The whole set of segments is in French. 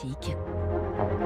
Classique.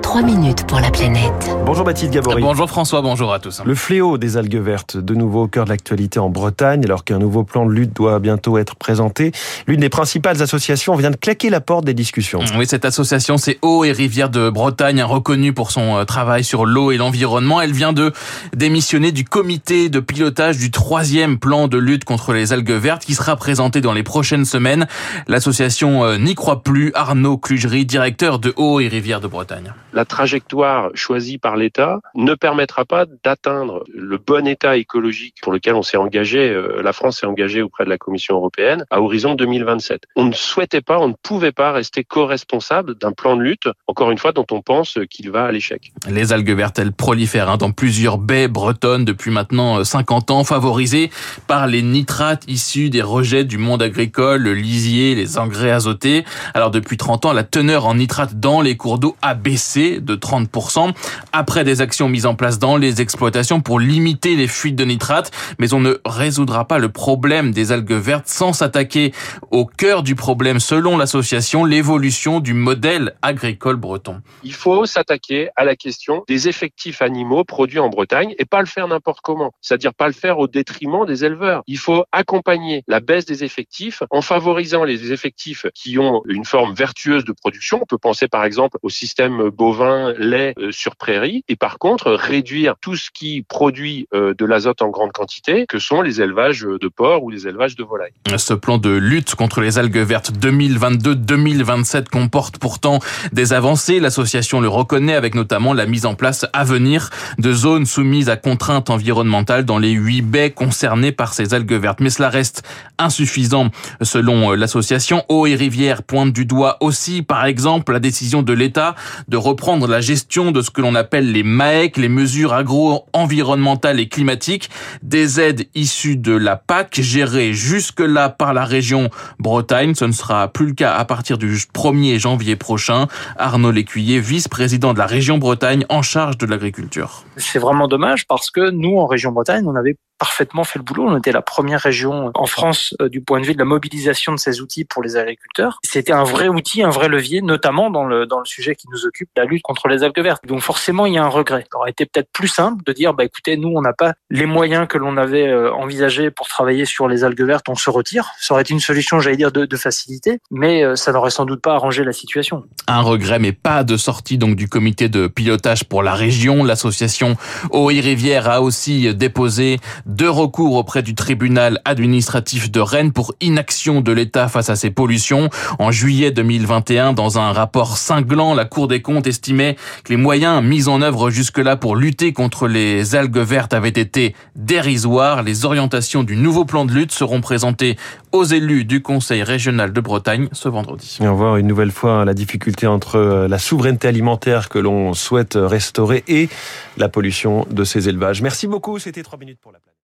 3 minutes pour la planète. Bonjour Baptiste Gabory. Bonjour François, bonjour à tous. Le fléau des algues vertes, de nouveau au cœur de l'actualité en Bretagne, alors qu'un nouveau plan de lutte doit bientôt être présenté. L'une des principales associations vient de claquer la porte des discussions. Oui, cette association, c'est Eau et Rivières de Bretagne, reconnue pour son euh, travail sur l'eau et l'environnement. Elle vient de démissionner du comité de pilotage du troisième plan de lutte contre les algues vertes qui sera présenté dans les prochaines semaines. L'association euh, n'y croit plus. Arnaud Clugery, directeur de Eau et Rivières de Bretagne la trajectoire choisie par l'État ne permettra pas d'atteindre le bon état écologique pour lequel on s'est engagé, euh, la France s'est engagée auprès de la Commission européenne, à horizon 2027. On ne souhaitait pas, on ne pouvait pas rester co-responsable d'un plan de lutte, encore une fois, dont on pense qu'il va à l'échec. Les algues vertes, elles prolifèrent hein, dans plusieurs baies bretonnes depuis maintenant 50 euh, ans, favorisées par les nitrates issus des rejets du monde agricole, le lisier, les engrais azotés. Alors depuis 30 ans, la teneur en nitrates dans les cours d'eau a baissé de 30% après des actions mises en place dans les exploitations pour limiter les fuites de nitrates. Mais on ne résoudra pas le problème des algues vertes sans s'attaquer au cœur du problème selon l'association, l'évolution du modèle agricole breton. Il faut s'attaquer à la question des effectifs animaux produits en Bretagne et pas le faire n'importe comment. C'est-à-dire pas le faire au détriment des éleveurs. Il faut accompagner la baisse des effectifs en favorisant les effectifs qui ont une forme vertueuse de production. On peut penser par exemple au système bovin vin, lait euh, sur prairie, et par contre réduire tout ce qui produit euh, de l'azote en grande quantité, que sont les élevages de porcs ou les élevages de volailles. Ce plan de lutte contre les algues vertes 2022-2027 comporte pourtant des avancées. L'association le reconnaît avec notamment la mise en place à venir de zones soumises à contraintes environnementales dans les huit baies concernées par ces algues vertes. Mais cela reste insuffisant selon euh, l'association. Eau et Rivières pointe du doigt aussi, par exemple, la décision de l'État de reprendre prendre la gestion de ce que l'on appelle les MAEC, les mesures agro-environnementales et climatiques, des aides issues de la PAC gérées jusque-là par la région Bretagne. Ce ne sera plus le cas à partir du 1er janvier prochain. Arnaud Lécuyer, vice-président de la région Bretagne en charge de l'agriculture. C'est vraiment dommage parce que nous, en région Bretagne, on avait parfaitement fait le boulot. On était la première région en France euh, du point de vue de la mobilisation de ces outils pour les agriculteurs. C'était un vrai outil, un vrai levier, notamment dans le, dans le sujet qui nous occupe, la lutte contre les algues vertes. Donc forcément, il y a un regret. Ça aurait été peut-être plus simple de dire, bah écoutez, nous, on n'a pas les moyens que l'on avait euh, envisagés pour travailler sur les algues vertes, on se retire. Ça aurait été une solution, j'allais dire, de, facilité, mais euh, ça n'aurait sans doute pas arrangé la situation. Un regret, mais pas de sortie donc du comité de pilotage pour la région. L'association Eau et Rivière a aussi déposé deux recours auprès du tribunal administratif de Rennes pour inaction de l'État face à ces pollutions. En juillet 2021, dans un rapport cinglant, la Cour des comptes estimait que les moyens mis en œuvre jusque-là pour lutter contre les algues vertes avaient été dérisoires. Les orientations du nouveau plan de lutte seront présentées aux élus du Conseil régional de Bretagne ce vendredi. Et on voit une nouvelle fois la difficulté entre euh, la souveraineté alimentaire que l'on souhaite restaurer et la pollution de ces élevages. Merci beaucoup, c'était 3 minutes pour la planète.